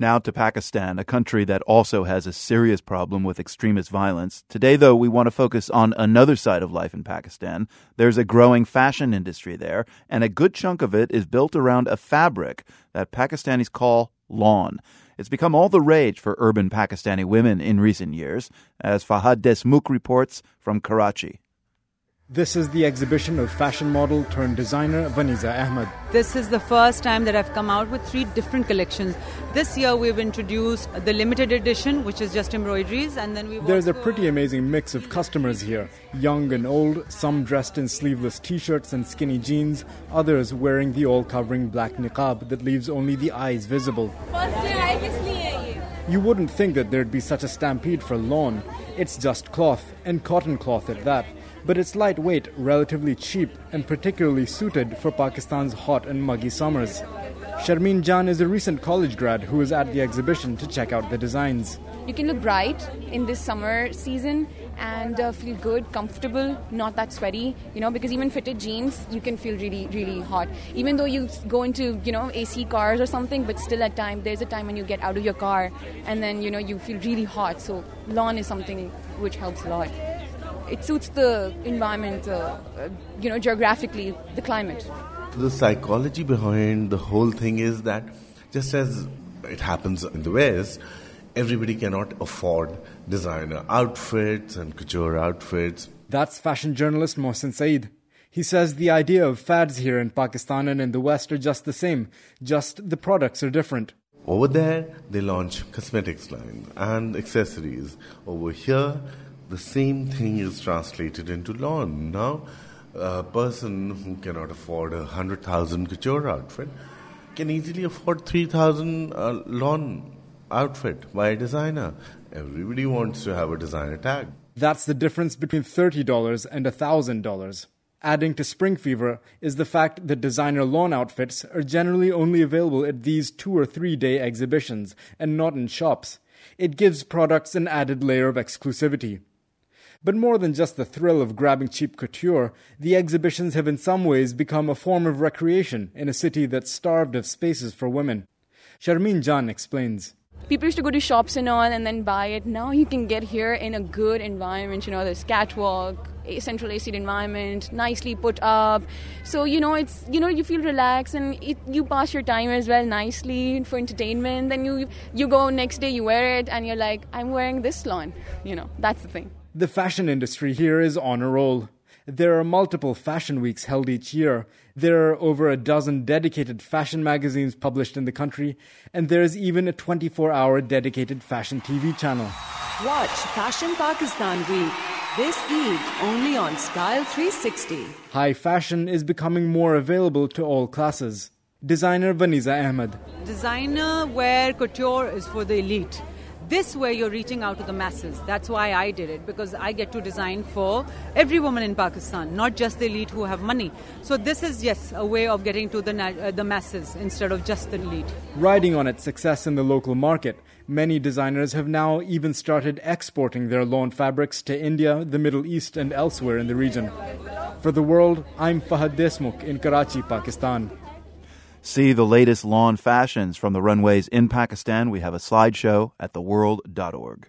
Now to Pakistan, a country that also has a serious problem with extremist violence. Today, though, we want to focus on another side of life in Pakistan. There's a growing fashion industry there, and a good chunk of it is built around a fabric that Pakistanis call lawn. It's become all the rage for urban Pakistani women in recent years, as Fahad Desmukh reports from Karachi. This is the exhibition of fashion model turned designer Vaniza Ahmed. This is the first time that I've come out with three different collections. This year we've introduced the limited edition, which is just embroideries, and then we There's a pretty amazing mix of customers here, young and old, some dressed in sleeveless t-shirts and skinny jeans, others wearing the all-covering black niqab that leaves only the eyes visible. You wouldn't think that there'd be such a stampede for lawn. It's just cloth, and cotton cloth at that but it's lightweight, relatively cheap, and particularly suited for Pakistan's hot and muggy summers. Sharmeen Jan is a recent college grad who was at the exhibition to check out the designs. You can look bright in this summer season and uh, feel good, comfortable, not that sweaty, you know, because even fitted jeans, you can feel really, really hot. Even though you go into, you know, AC cars or something, but still at time, there's a time when you get out of your car and then, you know, you feel really hot. So lawn is something which helps a lot it suits the environment, uh, uh, you know, geographically, the climate. The psychology behind the whole thing is that just as it happens in the West, everybody cannot afford designer outfits and couture outfits. That's fashion journalist Mohsin Saeed. He says the idea of fads here in Pakistan and in the West are just the same, just the products are different. Over there, they launch cosmetics line and accessories. Over here, the same thing is translated into lawn. Now, a person who cannot afford a hundred thousand couture outfit can easily afford three thousand uh, lawn outfit by a designer. Everybody wants to have a designer tag. That's the difference between $30 and $1,000. Adding to spring fever is the fact that designer lawn outfits are generally only available at these two or three day exhibitions and not in shops. It gives products an added layer of exclusivity. But more than just the thrill of grabbing cheap couture, the exhibitions have in some ways become a form of recreation in a city that's starved of spaces for women. Sharmeen Jan explains. People used to go to shops and all and then buy it. Now you can get here in a good environment. You know, there's catwalk, a central AC environment, nicely put up. So you know, it's you know you feel relaxed and it, you pass your time as well nicely for entertainment. Then you you go next day, you wear it, and you're like, I'm wearing this lawn. You know, that's the thing. The fashion industry here is on a roll. There are multiple fashion weeks held each year. There are over a dozen dedicated fashion magazines published in the country, and there is even a 24 hour dedicated fashion TV channel. Watch Fashion Pakistan Week this Eid only on Style 360. High fashion is becoming more available to all classes. Designer Vaniza Ahmed. Designer wear couture is for the elite this way you're reaching out to the masses. That's why I did it because I get to design for every woman in Pakistan, not just the elite who have money. So this is yes a way of getting to the uh, the masses instead of just the elite. Riding on its success in the local market, many designers have now even started exporting their lawn fabrics to India, the Middle East, and elsewhere in the region. For the world, I'm Fahad Desmukh in Karachi, Pakistan. See the latest lawn fashions from the runways in Pakistan. We have a slideshow at theworld.org.